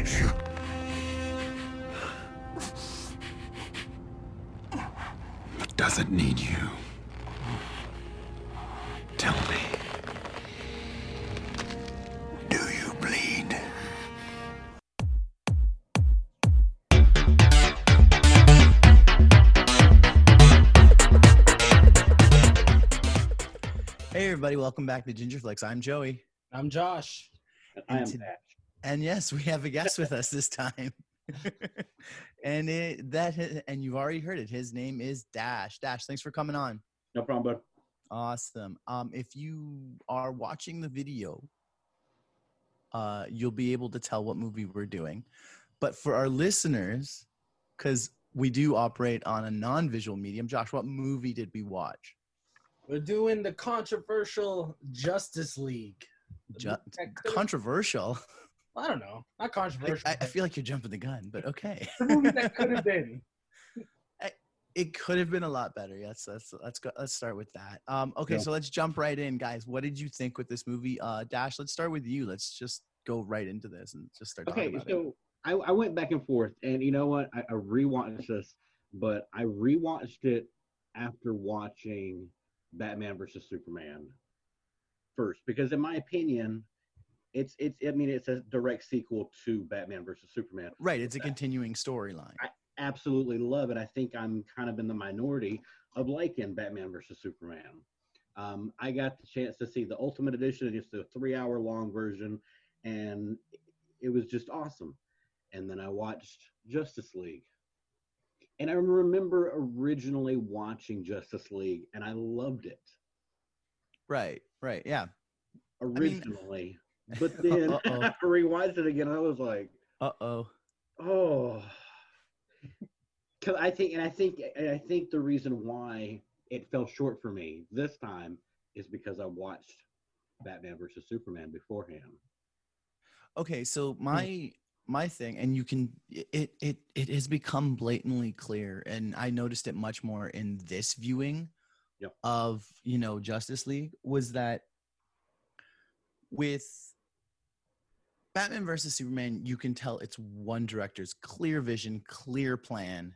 needs you. But does it need you? Tell me. Do you bleed? Hey everybody, welcome back to Gingerflix. I'm Joey. I'm Josh. And I am And to- that. And yes, we have a guest with us this time. and it, that and you've already heard it. His name is Dash. Dash, thanks for coming on. No problem, bud. Awesome. Um, if you are watching the video, uh, you'll be able to tell what movie we're doing. But for our listeners, because we do operate on a non-visual medium, Josh, what movie did we watch? We're doing the controversial Justice League. Ju- controversial. I don't know. Not I, controversial. I, I feel like you're jumping the gun, but okay. the movie that could have been. it could have been a lot better. Yes, let's let's go. Let's start with that. Um, okay, Yeah. so let's jump right in, guys. What did you think with this movie? Uh, Dash, let's start with you. Let's just go right into this and just start talking Okay, about it. so I, I went back and forth, and you know what? I, I rewatched this, but I rewatched it after watching Batman versus Superman first, because in my opinion, it's it's. I mean, it's a direct sequel to Batman versus Superman. Right, it's a continuing storyline. I absolutely love it. I think I'm kind of in the minority of liking Batman versus Superman. Um, I got the chance to see the Ultimate Edition, just a three-hour long version, and it was just awesome. And then I watched Justice League, and I remember originally watching Justice League, and I loved it Right, right, yeah. mean- originally. But then Uh-oh. I rewatched it again, I was like, Uh oh. Oh, because I think, and I think, and I think the reason why it fell short for me this time is because I watched Batman versus Superman beforehand. Okay, so Hmm. my my thing, and you can it it it has become blatantly clear, and I noticed it much more in this viewing Yep. of you know Justice League was that with Batman versus Superman, you can tell it's one director's clear vision, clear plan,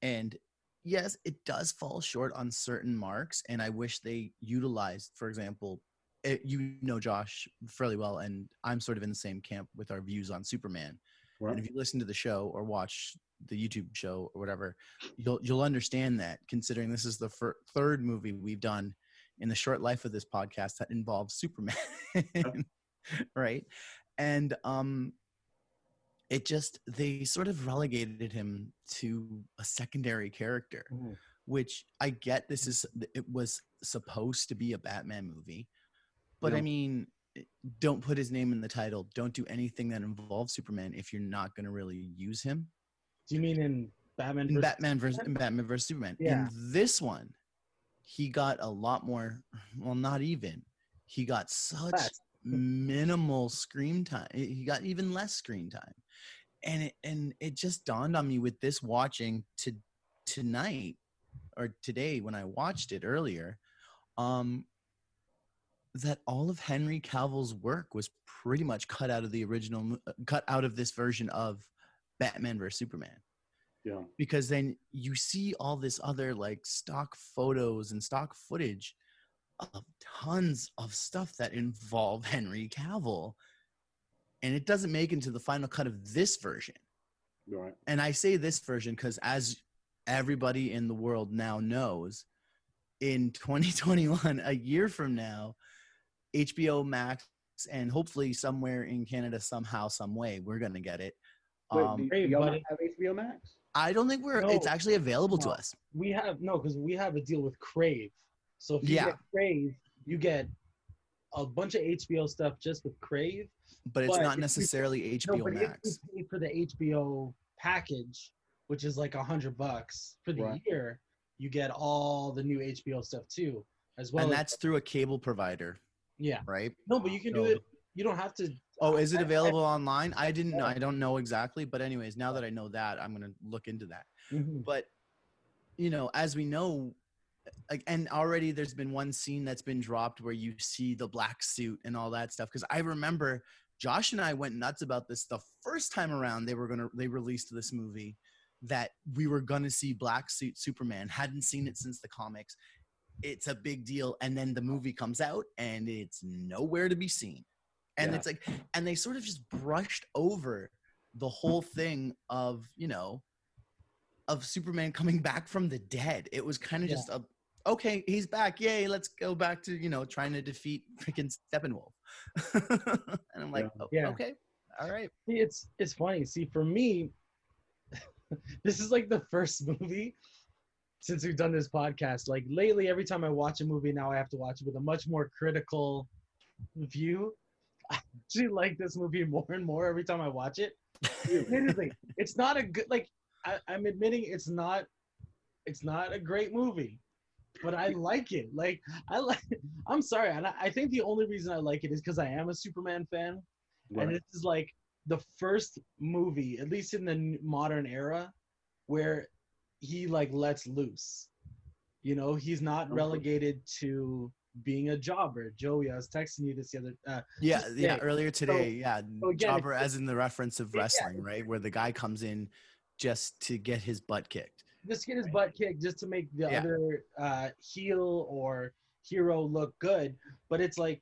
and yes, it does fall short on certain marks, and I wish they utilized, for example, it, you know Josh fairly well, and I'm sort of in the same camp with our views on Superman. Right? And if you listen to the show or watch the YouTube show or whatever, you'll you'll understand that. Considering this is the fir- third movie we've done in the short life of this podcast that involves Superman, right? And um, it just they sort of relegated him to a secondary character Mhm. which I get this is it was supposed to be a Batman movie, but I mean, don't put his name in the title. Don't do anything that involves Superman if you're not going to really use him. Do you mean in Batman? Versus Batman versus Superman? Batman versus Superman. Yeah. In this one, he got a lot more. Well, not even. He got such Less. Minimal screen time. He got even less screen time, and it and it just dawned on me with this watching to tonight or today when I watched it earlier, um, that all of Henry Cavill's work was pretty much cut out of the original, uh, cut out of this version of Batman vs Superman Yeah. because then you see all this other like stock photos and stock footage of tons of stuff that involve Henry Cavill. And it doesn't make into the final cut of this version. Right. and I say this version because as everybody in the world now knows in 2021 a year from now HBO Max and hopefully somewhere in Canada somehow some way we're going to get it. Wait, um, do, y'all have HBO Max? I don't think we're it's actually available to us. We have no, because we have a deal with Crave. So if you Yeah. get Crave, you get a bunch of HBO stuff just with Crave. but it's But not you- necessarily No, HBO but Max. if you pay for the HBO package, which is like a hundred bucks for the Right. year, you get all the new HBO stuff too, as well. and as- that's through a cable provider, yeah. right? No, but you can do it. You don't have to. Oh, is it I- I- available online? I didn't know. I don't know exactly, but anyways, now that I know that, I'm gonna look into that. Mhm. But you know, as we know, and already there's been one scene that's been dropped where you see the black suit and all that stuff. Because I remember Josh and I went nuts about this the first time around they were gonna they released this movie that we were gonna see Black Suit Superman. Hadn't seen it since the comics. It's a big deal, and then the movie comes out and it's nowhere to be seen. And Yeah. it's like, and they sort of just brushed over the whole thing of you know of Superman coming back from the dead. It was kind of Yeah. just a okay, he's back. Yay, let's go back to, you know, trying to defeat freaking Steppenwolf. and I'm like, Yeah. "Oh, Yeah. okay. All right. See, it's it's funny. See, for me, this is like the first movie since we've done this podcast. Like lately, every time I watch a movie now, I have to watch it with a much more critical view. I actually like this movie more and more every time I watch it. Admittedly, it's not a good like. I, I'm admitting it's not. It's not a great movie, but I like it. Like I like. I'm sorry, and I, I think the only reason I like it is because I am a Superman fan Right. and this is like the first movie at least in the modern era where he like lets loose you know he's not relegated to being a jobber joey i was texting you this the other uh Yeah, yeah. Earlier today, yeah, so again, jobber as in the reference of Yeah, yeah. wrestling, right? Where the guy comes in just to get his butt kicked. just get his butt kicked just to make the Yeah. other uh heel or hero look good. But it's like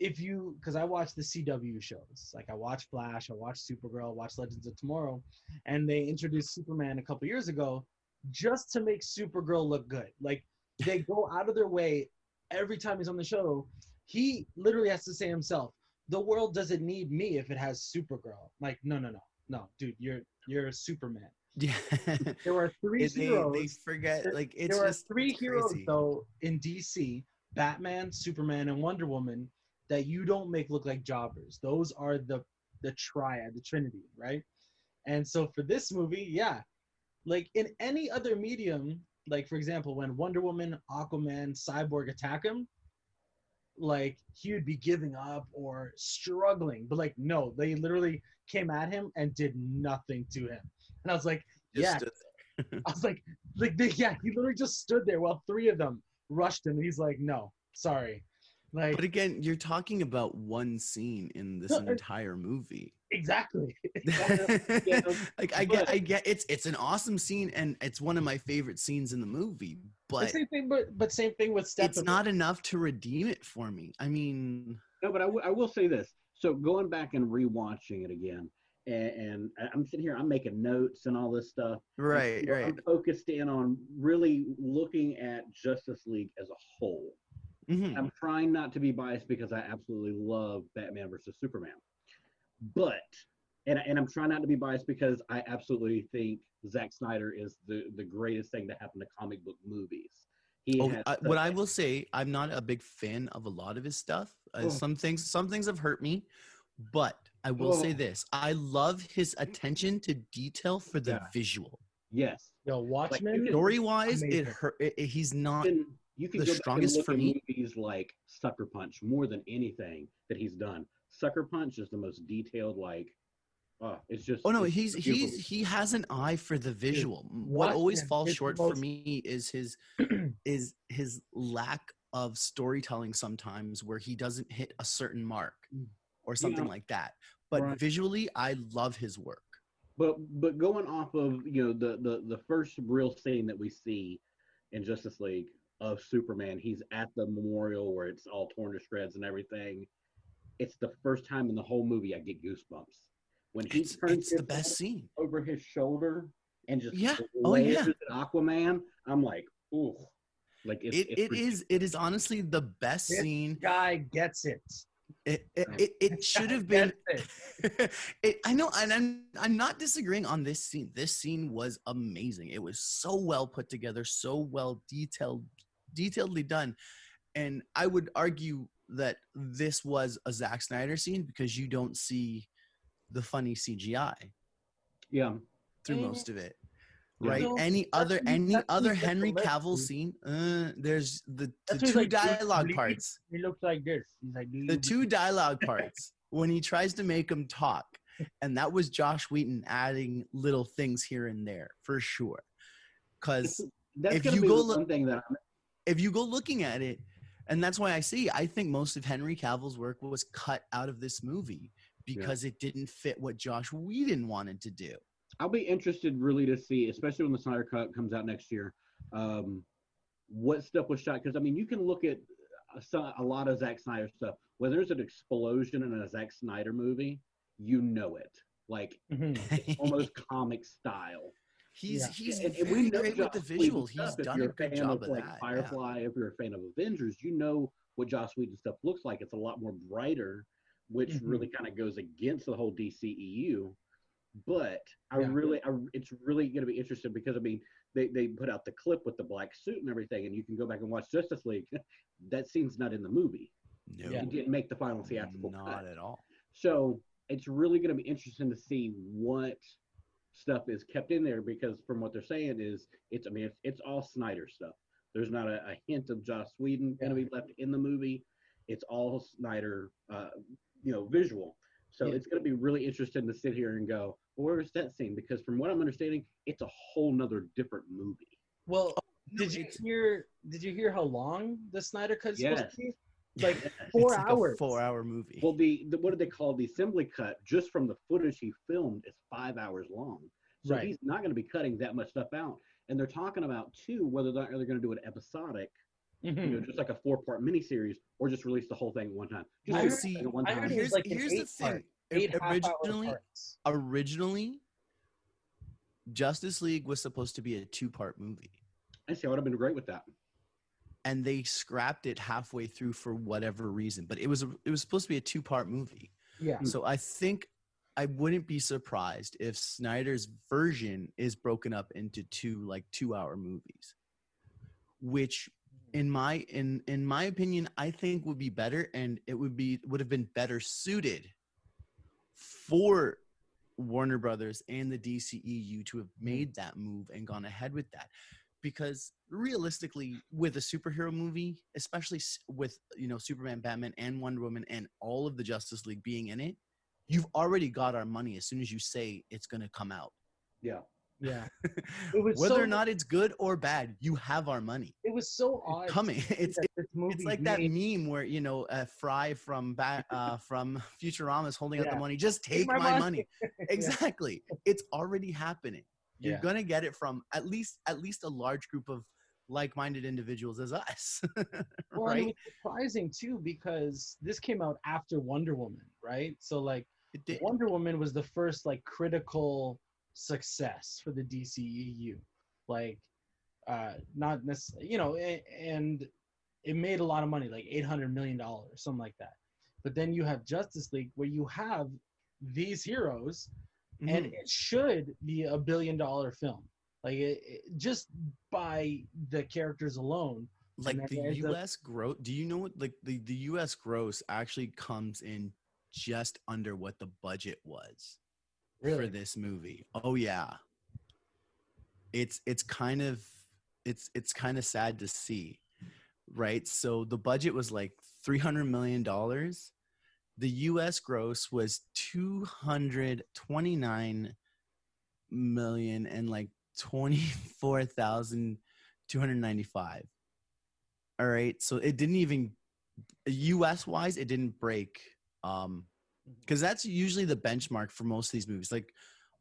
if you because i watch the cw shows. Like i watch flash i watch supergirl watch legends of tomorrow. And they introduced superman a couple years ago just to make supergirl look good. Like they go out of their way every time he's on the show. He literally has to say himself the world doesn't need me if it has supergirl. Like no no no no dude you're you're superman Yeah. there are three they, heroes they forget there- like it's there are three heroes crazy. though in DC: Batman, Superman, and Wonder Woman that you don't make look like jobbers. Those are the the triad, the trinity, right? And so for this movie, yeah, like in any other medium, like for example, when Wonder Woman, Aquaman, Cyborg attack him, like he would be giving up or struggling, but like no, they literally came at him and did nothing to him. And I was like, yeah, I was like, like they, yeah, he literally just stood there while three of them rushed him, and he's like, no, sorry, like But again, you're talking about one scene in this entire movie. exactly. Yeah, like I but- get, I get it's it's an awesome scene and it's one of my favorite scenes in the movie. But same thing, but but same thing with Steppenwolf. it's not enough to redeem it for me. I mean, No, but I, w- I will say this. So going back and rewatching it again, and, and I'm sitting here, I'm making notes and all this stuff. right, so right. I'm focused in on really looking at Justice League as a whole. Mhm. I'm trying not to be biased because I absolutely love Batman versus Superman. But and and I'm trying not to be biased because I absolutely think Zack Snyder is the the greatest thing to happen to comic book movies. Oh, I, what I will say, I'm not a big fan of a lot of his stuff. Uh, Oh. Some things, some things have hurt me, but I will say Oh. this: I love his attention to detail for the Yeah. visual. yes. Yo, Watchmen. can- Story wise, it Amazing. hurt. It, it- he's not. can, you can the go back and strongest look for at me- movies like Sucker Punch more than anything that he's done. Sucker Punch is the most detailed, like, oh, it's just. Oh no, it's he's beautiful. he's he has an eye for the visual. What always falls is the short for me is his is his lack of storytelling sometimes where he doesn't hit a certain mark Mm. Or something Yeah. like that. But Right. visually, I love his work. But but going off of you know the the the first real scene that we see in Justice League of Superman, he's at the memorial where it's all torn to shreds and everything. It's the first time in the whole movie I get goosebumps when he It's, turns it's the best head scene. over his shoulder and just Yeah. Oh, yeah. at Aquaman. I'm like, ooh, like it's, It, it's it is it is honestly the best This scene. guy gets it. It it, it, it should have been. it, I know, and I'm I'm not disagreeing on this scene. This scene was amazing. It was so well put together, so well detailed, detailedly done, and I would argue that this was a Zack Snyder scene because you don't see the funny CGI yeah. through most of it. Yeah. Right? No, Any other any other he gets the Henry Cavill dude. scene? Uh, there's the, the That's when he's two like, dialogue believe?" parts. He looks like this. He's like, "Do the you two dialogue parts when he tries to make him talk and that was josh whedon adding little things here and there for sure because That's If gonna you be go the one thing that I'm, if you go looking at it and that's why i see i think most of henry cavill's work was cut out of this movie because it didn't fit what Josh Whedon wanted to do. I'll be interested really to see, especially when the Snyder Cut comes out next year, um, what stuff was shot. Because I mean, you can look at a, a lot of Zack Snyder stuff. When there's an explosion in a Zack Snyder movie, you know it, like Mhm. almost comic style. he's Yeah. he's And- and very know great with the Joss Whedon visual. He's stuff. Done a good fan job of like that. yeah. Firefly, if you're a fan of Avengers, you know what Joss Whedon stuff looks like. It's a lot more brighter, which Mhm. really kind of goes against the whole DCEU. But I Yeah. really, I, it's really going to be interesting because I mean, they they put out the clip with the black suit and everything, and you can go back and watch Justice League. that scene's not in the movie. No, Yeah. It didn't make the final theatrical not cut. at all. So it's really going to be interesting to see what stuff is kept in there because from what they're saying is it's I mean it's, it's all Snyder stuff. There's not a, a hint of Joss Whedon going to be left in the movie. It's all Snyder, uh, you know, visual. So Yeah. it's going to be really interesting to sit here and go, well, where's that scene? Because from what I'm understanding, it's a whole nother different movie. Well, oh, No, did you hear? Did you hear how long the Snyder Cut is supposed to be? Like four It's like hours. A four-hour movie. Well, the, the what do they call the assembly cut? Just from the footage he filmed is five hours long. So Right. he's not going to be cutting that much stuff out. And they're talking about too whether they're, they're going to do it episodic, you Mhm. know, just like a four-part miniseries, or just release the whole thing at one time. Just I do heard- the thing at I heard here's like here's the eight-part- thing. Eight originally, originally, Justice League was supposed to be a two-part movie. I see. I would have been great with that. and they scrapped it halfway through for whatever reason. But it was a, it was supposed to be a two part movie. Yeah. So I think I wouldn't be surprised if Snyder's version is broken up into two like two hour movies, which in my in in my opinion I think would be better and it would be would have been better suited for Warner Brothers and the DCEU to have hmm. made that move and gone ahead with that. Because realistically with a superhero movie especially with you know superman batman and wonder woman and all of the justice league being in it you've already got our money as soon as you say it's going to come out. Yeah. Yeah. It was whether so- or not it's good or bad you have our money It was so odd. it's coming it's movie it's like that meme where you know uh, fry from ba- uh, from futurama is holding out the money just take my my, money. money exactly it's already happening you're Yeah. gonna get it from at least at least a large group of like-minded individuals as us Well, it right was surprising too because this came out after Wonder Woman, right? So like. Wonder Woman was the first like critical success for the DCEU. Like uh not necessarily, you know, a- and it made a lot of money, like 800 million dollars, something like that. But then you have Justice League where you have these heroes and Mhm. it should be a billion dollar film. Like it, it- just by the characters alone. like the it us gross do you know what like the, the us gross actually comes in just under what the budget was for this movie. Oh yeah. It's it's kind of it's it's kind of sad to see right? So the budget was like 300 million dollars. The us gross was 229 million and like 24,295 all right? So it didn't even us wise it didn't break um because that's usually the benchmark for most of these movies. Like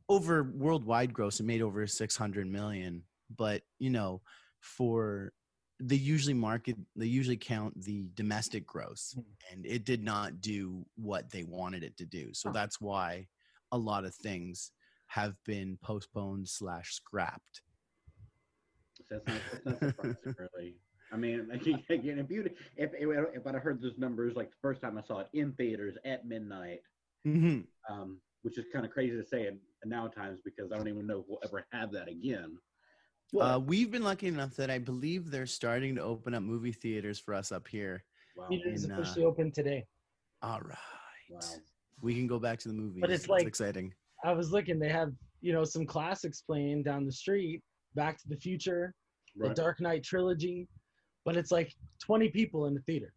over worldwide gross it made over 600 million. But you know for they usually market they usually count the domestic gross Mhm. and it did not do what they wanted it to do. So that's why a lot of things have been postponed slash scrapped. That's not, that's not surprising, really. I mean, again, if you if if I'd have heard those numbers like the first time I saw it in theaters at midnight, Mhm. um, which is kind of crazy to say in now times because I don't even know if we'll ever have that again. But, uh, we've been lucky enough that i believe they're starting to open up movie theaters for us up here wow, It is in, uh, officially open today. all right wow. we can go back to the movies But it's That's like- exciting I was looking, they have, you know, some classics playing down the street, Back to the Future, the Dark Knight trilogy, but it's like 20 people in the theater.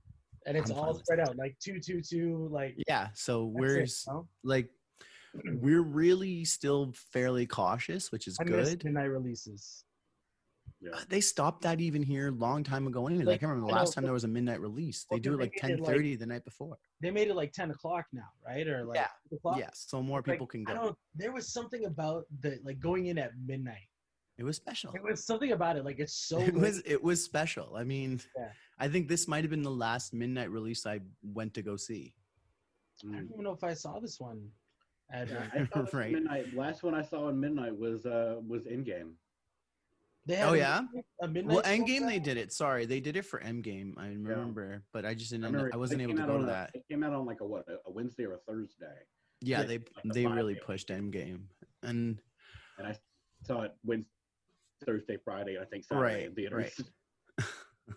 And it's I'm all spread that. out like two, two, two, like yeah so that's we're it, s- you know? like we're really still fairly cautious which is I good midnight releases. Yeah. They stopped that even here a long time ago. Anyways, I can't remember the I know, last time there was a midnight release. They well, do it like made ten it, like- thirty the night before. They made it like ten o'clock now, right? Or like Yeah. 8 o'clock. Yes, so more Like, people can I go. don't. There was something about the like going in at midnight. It was special. It was something about it. Like it's so. it was it was special. I mean, Yeah. I think this might have been the last midnight release I went to go see. I Mm. don't even know if I saw this one. At, Yeah, uh, I saw Right. midnight. Last one I saw in midnight was uh was Endgame. they Oh, yeah? A midnight. Well, show Endgame for they did it. Sorry, they did it for Endgame. I remember, but I just didn't. I, remember I wasn't able to go to on a- that. It came out on like a what a, a Wednesday or a Thursday, Yeah, Yeah. they Like they really day. pushed Endgame, and and I saw it Wednesday, Thursday, Friday, I think Saturday Right, in theaters. right.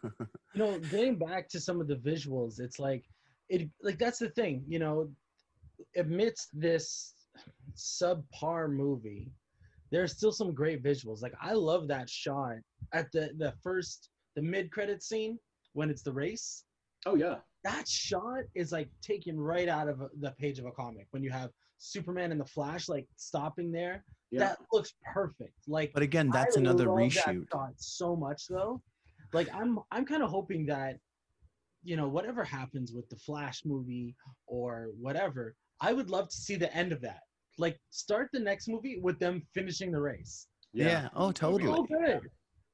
you know getting back to some of the visuals it's like it like that's the thing you know amidst this subpar movie there's still some great visuals like i love that shot at the the first the mid-credit scene when it's the race Oh yeah, that shot is like taken right out of the page of a comic when you have superman and the flash like stopping there yeah. that looks perfect like but again, that's I another love that reshoot. so much though. Like I'm I'm kind of hoping that you know whatever happens with the Flash movie or whatever, I would love to see the end of that. Like start the next movie with them finishing the race. Yeah. Oh, totally. So good.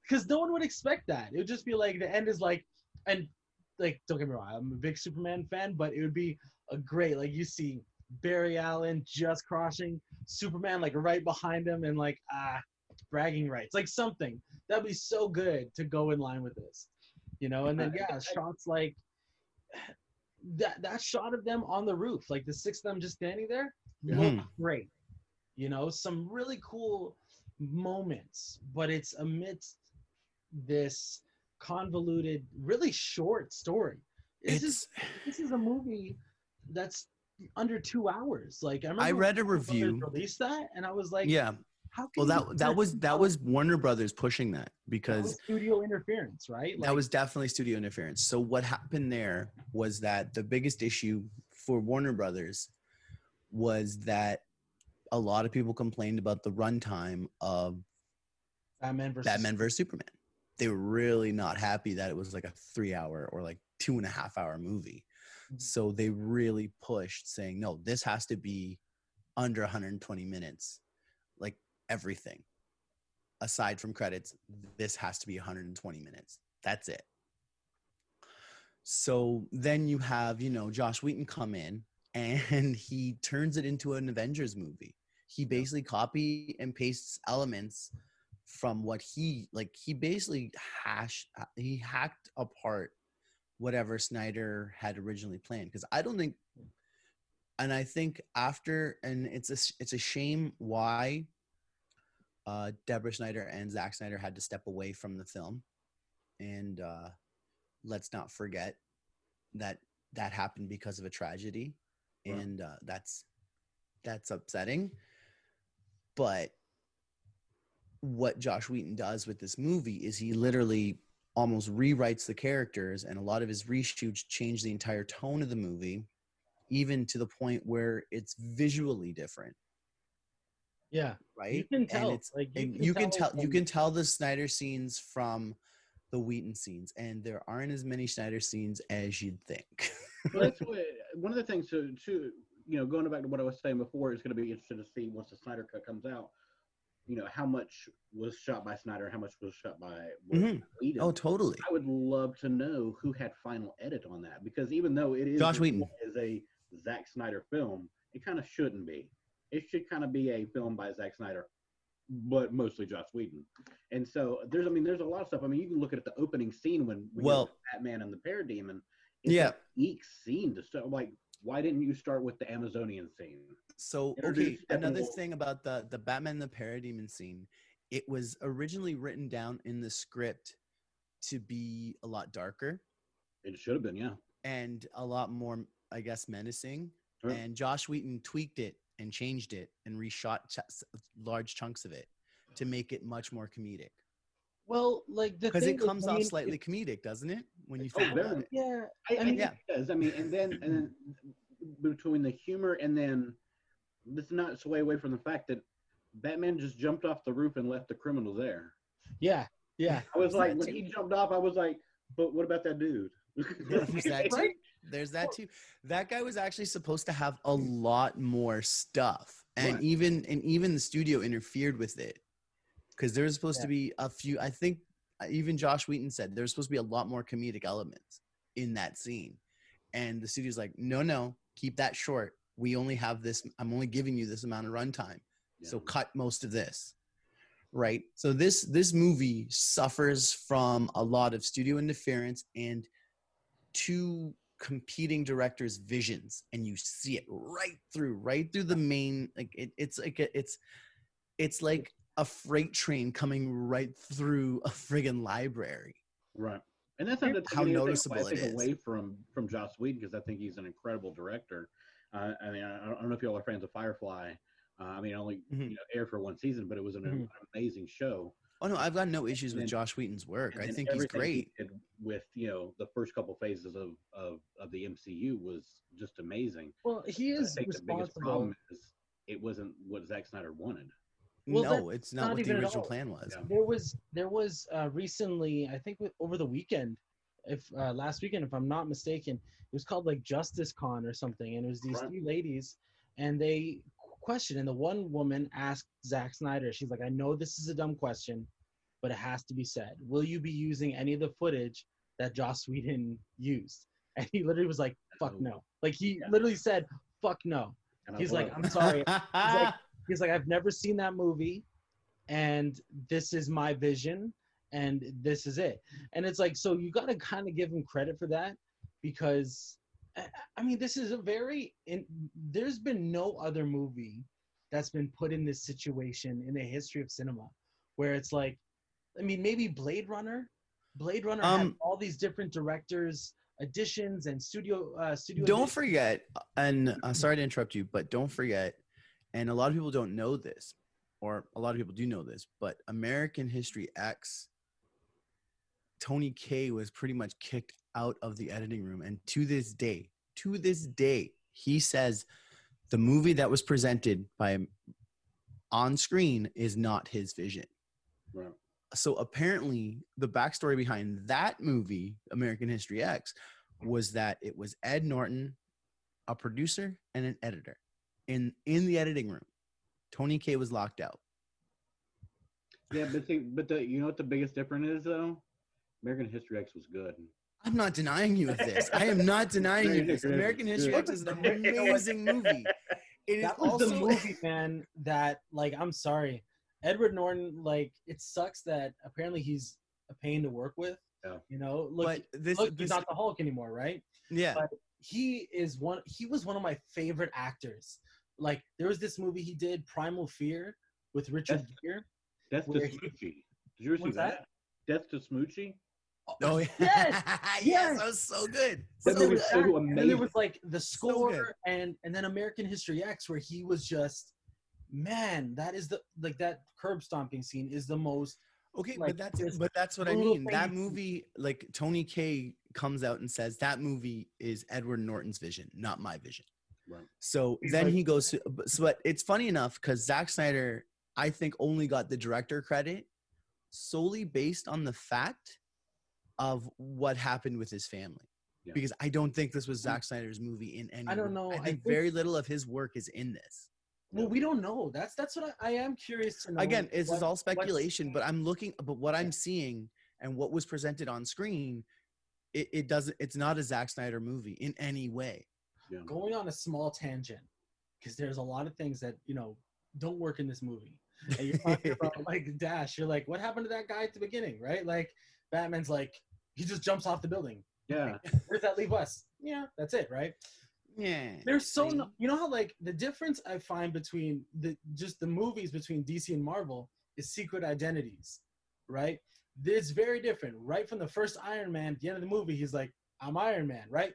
Because no one would expect that. It would just be like the end is like and like don't get me wrong, I'm a big Superman fan, but it would be a great like you see Barry Allen just crossing Superman like right behind him and like ah bragging rights like something. That'd be so good to go in line with this you know? And then yeah shots like that that shot of them on the roof like the six of them just standing there look Mhm. great you know? Some really cool moments but it's amidst this convoluted really short story. This is this is a movie that's under two hours like i, remember I read a review. released that and i was like yeah. how Well, that that was that was Warner Brothers pushing that that because was studio interference right that was definitely studio interference. So what happened there was that the biggest issue for Warner Brothers was that a lot of people complained about the runtime of batman versus Batman vs Superman. They were really not happy that it was like a three hour or like two and a half hour movie. Mhm. So they really pushed saying, no, this has to be under 120 minutes, like everything. Aside from credits, this has to be 120 minutes. That's it. So then you have, you know, Josh Whedon come in and he turns it into an Avengers movie. He basically copy and pastes elements from what he like he basically hash he hacked apart whatever Snyder had originally planned because I don't think and I think after and it's a it's a shame why uh Deborah Snyder and Zack Snyder had to step away from the film. And uh let's not forget that that happened because of a tragedy. Right. and uh that's that's upsetting. But what Josh Whedon does with this movie is he literally almost rewrites the characters and a lot of his reshoots change the entire tone of the movie even to the point where it's visually different. Yeah right? you can tell and it's like and you can tell you can tell the Snyder scenes from the Whedon scenes and there aren't as many Snyder scenes as you'd think. Well, that's what, one of the things to, to you know going back to what I was saying before is going to be interesting to see once the Snyder cut comes out. You know how much was shot by Snyder, how much was shot by Mhm. Whedon. oh totally I would love to know who had final edit on that because even though it is Josh Whedon. is a Zack Snyder film, it kind of shouldn't be. It should kind of be a film by Zack Snyder, but mostly Josh Whedon. And so there's, I mean, there's a lot of stuff. I mean, you can look at the opening scene when, when Well- Batman and the Parademon. It's Yeah. unique scene to start. Like, why didn't you start with the Amazonian scene? So okay, another thing about the the Batman the Parademon scene, it was originally written down in the script to be a lot darker It should have been, yeah. and a lot more, I guess, menacing. Sure. And Josh Whedon tweaked it and changed it and reshot ch- large chunks of it to make it much more comedic. well like the Because it comes I off mean, sligely it- comedic, doesn't it? When you Oh, about it. yeah I, I mean, think it does. I mean, and then and then between the humor and then let's not sway away from the fact that Batman just jumped off the roof and left the criminal there. yeah Yeah. I was like, when too. he jumped off, I was like, but what about that dude? There's that too. There's that too. That guy was actually supposed to have a lot more stuff, and Right. even and even the studio interfered with it because there was supposed to be a few. I think even Josh Whedon said there's supposed to be a lot more comedic elements in that scene, and the studio's like, no, no, keep that short. We only have this. I'm only giving you this amount of runtime, so cut most of this. Right. So this this movie suffers from a lot of studio interference and two competing directors' visions, and you see it right through, right through the main. Like it, it's like a, it's it's like a freight train coming right through a friggin' library. Right. And that's not How noticeable away, I it think is. away from from Joss Whedon because I think he's an incredible director. Uh, I mean, I, I don't know if y'all are fans of Firefly. Uh, I mean, it only Mhm. you know, aired for one season, but it was an Mhm. amazing show. Oh no, I've got no issues with Josh Whedon's work. I think he's great. he did with you know the first couple phases of of, of the MCU was just amazing. Well, he I is think the biggest problem is it wasn't what Zack Snyder wanted. Well, no, it's not, not what the original plan was. Yeah. There was there was uh, recently, I think w- over the weekend, if uh, last weekend, if I'm not mistaken, it was called like Justice Con or something, and it was these Right. three ladies, and they questioned, and the one woman asked Zack Snyder, she's like, I know this is a dumb question, but it has to be said. Will you be using any of the footage that Joss Whedon used? And he literally was like, fuck no. Like he Yeah. literally said, fuck no. And He's like. I'm sorry. like- He's like, I've never seen that movie, and this is my vision, and this is it. And it's like, so you got to kind of give him credit for that, because, I- mean, this is a very. In, there's been no other movie that's been put in this situation in the history of cinema, where it's like, I mean, maybe Blade Runner. Blade Runner had Um, all these different directors, additions, and studio uh, studio. don't forget and uh, sorry to interrupt you but don't forget and a lot of people don't know this or a lot of people do know this but american history x tony kaye was pretty much kicked out of the editing room and to this day to this day he says the movie that was presented by on screen is not his vision Right. so apparently the backstory behind that movie american history x was that it was ed norton a producer and an editor in in the editing room tony kaye was locked out Yeah, but but the you know what the biggest difference is though? American History X was good. i'm not denying you of this i am not denying you this american history x is an amazing movie it is that was also the movie, man. That like, I'm sorry, Edward Norton. Like, it sucks that apparently he's a pain to work with. Yeah. You know, look, but this, look, this he's not the Hulk anymore, right? yeah but- He is one. He was one of my favorite actors. Like, there was this movie he did, Primal Fear, with Richard That's- Gere. Death to Where he- Smoochie. Did you ever see that? that? Death to Smoochy. Oh yeah Yes, yes, yes. that was so good so there was was so that, and then there was like the score good. and and then American History X where he was just man that is the like that curb stomping scene is the most Okay, like, but that's but that's what I mean. thing That movie, like Tony Kaye comes out and says that movie is Edward Norton's vision, not my vision. Right. So He's then like- he goes to, but- so but it's funny enough because Zack Snyder, I think, only got the director credit solely based on the fact of what happened with his family. Yeah. Because I don't think this was hmm. Zack Snyder's movie in any. I don't know, I I think think- very little of his work is in this. well we don't know that's that's what I, I am curious to know again this is all speculation but i'm looking but what i'm seeing and what was presented on screen it, it doesn't it's not a Zack snyder movie in any way Yeah. going on a small tangent because there's a lot of things that you know don't work in this movie and you're talking about like dash you're like what happened to that guy at the beginning right like batman's like he just jumps off the building Yeah. where's that leave us yeah that's it right yeah There's so no, you know how like the difference I find between the just the movies between DC and Marvel is secret identities, right? It's very different. Right from the first Iron Man, at the end of the movie, he's like, "I'm Iron Man," right?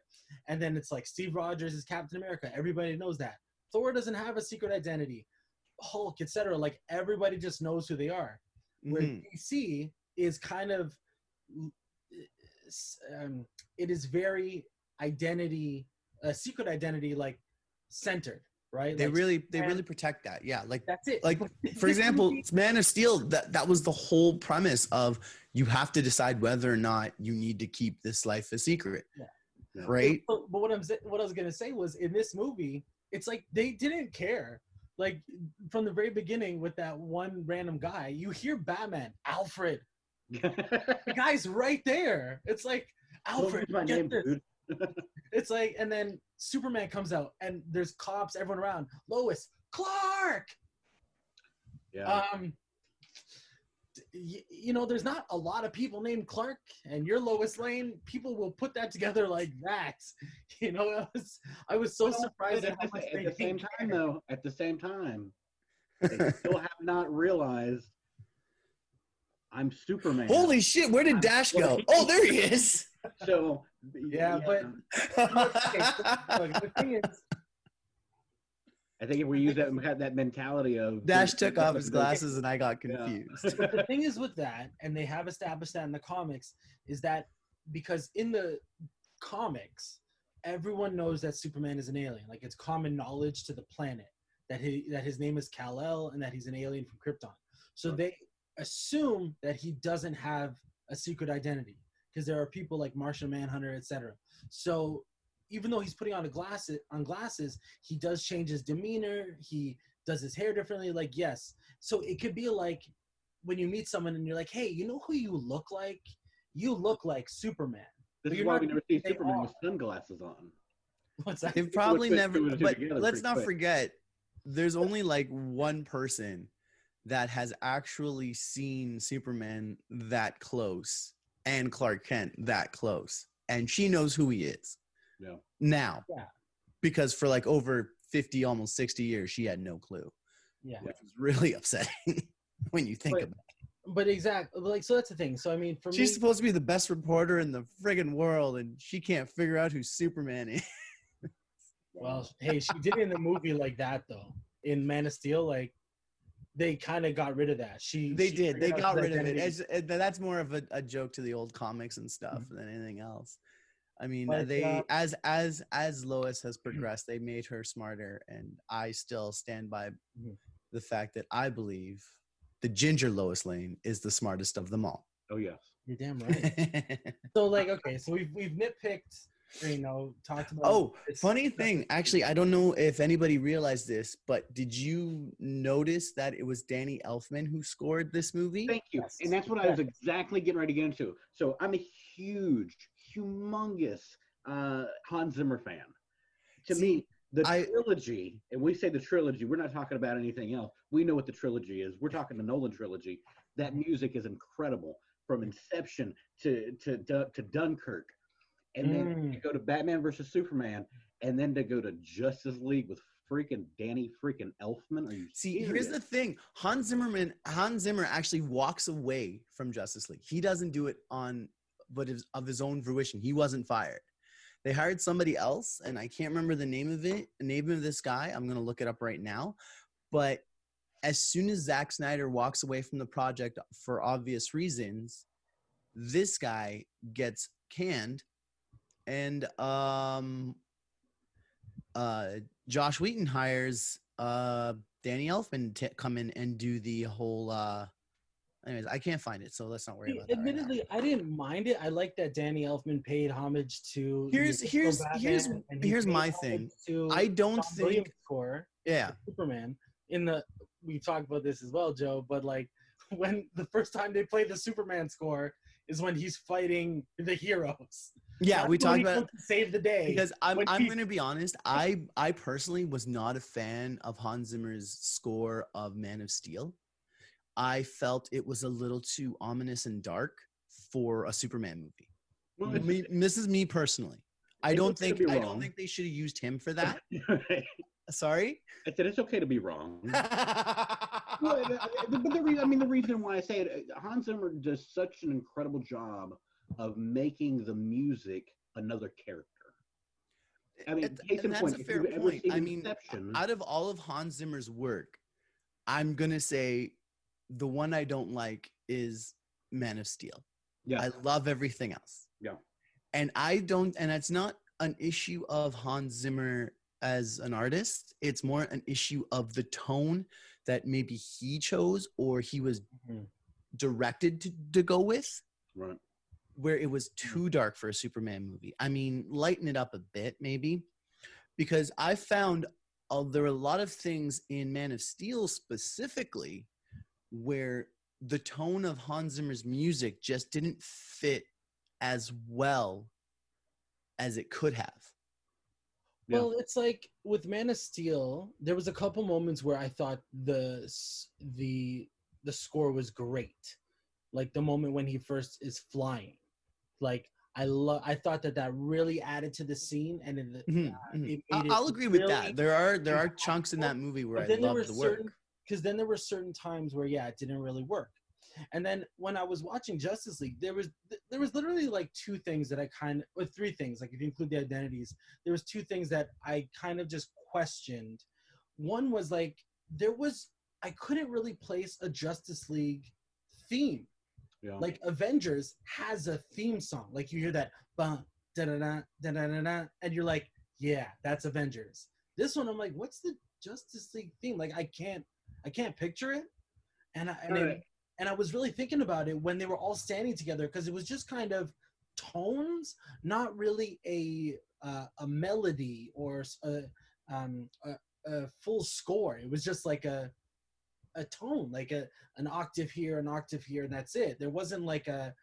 And then it's like Steve Rogers is Captain America. Everybody knows that. Thor doesn't have a secret identity. Hulk, etc. Like everybody just knows who they are. Where Mhm. DC is kind of, um, it is very identity, uh, secret identity like centered, right? they Like, really they and- really protect that yeah like that's it. like for example movie- man of steel that that was the whole premise of you have to decide whether or not you need to keep this life a secret, Yeah. Yeah. right? But, but what I'm sa- what I was gonna say was in this movie, it's like they didn't care. Like from the very beginning with that one random guy, you hear Batman, Alfred. The guy's right there. It's like Alfred, get name, this. It's like, and then Superman comes out, and there's cops, everyone around. Lois, Clark. Yeah. Um, you know, there's not a lot of people named Clark, and you're Lois Lane. People will put that together like that. You know, I was, I was so Well, surprised at at, the, at the same time, though, at the same time, they still have not realized I'm Superman. Holy shit, where did Dash go? Oh, there he is. So Yeah, but- um, Okay, so, look, the thing is, I think if we use that we have that mentality of Dash took off his glasses and I got Yeah. confused. but the thing is with that, and they have established that in the comics, is that because in the comics, everyone knows that Superman is an alien. Like it's common knowledge to the planet that he that his name is Kal El and that he's an alien from Krypton. So they assume that he doesn't have a secret identity because there are people like Martian Manhunter, etc. So even though he's putting on a glasses on glasses, he does change his demeanor. He does his hair differently. Like yes, so it could be like when you meet someone and you're like, hey, you know who you look like? You look like Superman. This But is you're why we never see Superman are. with sunglasses on. What's that? They've probably never, two and two but let's not quick. forget there's only like one person that has actually seen Superman that close and Clark Kent that close. And she knows who he is. Yeah. Now. Yeah. Because for like over 50, almost 60 years, she had no clue, Yeah. which was really upsetting when you think But- about it. But exactly, like so that's the thing. So I mean, for She's me, supposed to be the best reporter in the friggin' world, and she can't figure out who Superman is. well, hey, she did it in the movie like that though. In Man of Steel, like they kind of got rid of that. She They she did. They got his rid of it. identity. It's. That's more of a, a joke to the old comics and stuff than anything else. I mean, But, they uh, as as as Lois has progressed, they made her smarter, and I still stand by Mhm. the fact that I believe the ginger Lois Lane is the smartest of them all. Oh yes. You're damn right. so like, okay, so we've we've nitpicked, you know, talked about. oh, it's- funny thing, actually, I don't know if anybody realized this, but did you notice that it was Danny Elfman who scored this movie? Thank you. Yes. And that's what I was exactly getting ready to get into. So I'm a huge, humongous uh, Hans Zimmer fan. To See, me, the I- trilogy, and we say the trilogy, we're not talking about anything else. We know what the trilogy is. We're talking the Nolan trilogy. That music is incredible from Inception to to to, to Dunkirk, and then Mm. to go to Batman versus Superman, and then to go to Justice League with freaking Danny freaking Elfman. Are you See, here's the thing: Hans Zimmerman, Hans Zimmer actually walks away from Justice League. He doesn't do it on, but of his own fruition. He wasn't fired. They hired somebody else, and I can't remember the name of it. The name of this guy. I'm gonna look it up right now. But as soon as Zack Snyder walks away from the project for obvious reasons, this guy gets canned, and um, uh, Josh Whedon hires uh Danny Elfman to come in and do the whole uh anyways, I can't find it, so let's not worry See, about that. right. Admittedly, I didn't mind it. I like that Danny Elfman paid homage to. Here's- here's- Batman, here's- he here's my thing. To I don't Williams' think score. yeah. Superman in the we talked about this as well, Joe. But like when the first time they played the Superman score is when he's fighting the heroes. Yeah, Not we talked about to save the day. because I'm when I'm gonna be honest. I I personally was not a fan of Hans Zimmer's score of Man of Steel. I felt it was a little too ominous and dark for a Superman movie. Well, Me, this is me personally. I don't think I don't think they should have used him for that. I Sorry. I said it's okay to be wrong. Uh, but the reason, I mean, the reason why I say it, uh, Hans Zimmer does such an incredible job of making the music another character. I mean, case in that's point, a fair point. I mean, Inception, out of all of Hans Zimmer's work, I'm gonna say the one I don't like is Man of Steel. yeah, I love everything else. Yeah. And I don't, and it's not an issue of Hans Zimmer as an artist. It's more an issue of the tone that maybe he chose or he was Mhm. directed to, to go with Right. Where it was too dark for a Superman movie. I mean, lighten it up a bit, maybe, because I found uh, there were a lot of things in Man of Steel specifically where the tone of Hans Zimmer's music just didn't fit as well as it could have. Yeah. Well, it's like with Man of Steel, there was a couple moments where I thought the the the score was great, like the moment when he first is flying. Like I love, I thought that that really added to the scene, and in the, Mhm, uh, mhm. it I- made it I'll agree with that. There are there are chunks in that movie where I love were the work. certain because then there were certain times where yeah, it didn't really work. And then when I was watching Justice League, there was there was literally like two things that I kind of or three things, like if you include the identities, there was two things that I kind of just questioned. One was like there was I couldn't really place a Justice League theme. Yeah. Like Avengers has a theme song. Like you hear that ba da da da da da da da, and you're like, yeah, that's Avengers. This one, I'm like, what's the Justice League theme? Like I can't, I can't picture it. And I and, it- and I was really thinking about it when they were all standing together because it was just kind of tones, not really a uh, a melody or s- a, um, a, a full score. It was just like a a tone, like a an octave here, an octave here, and that's it. There wasn't like a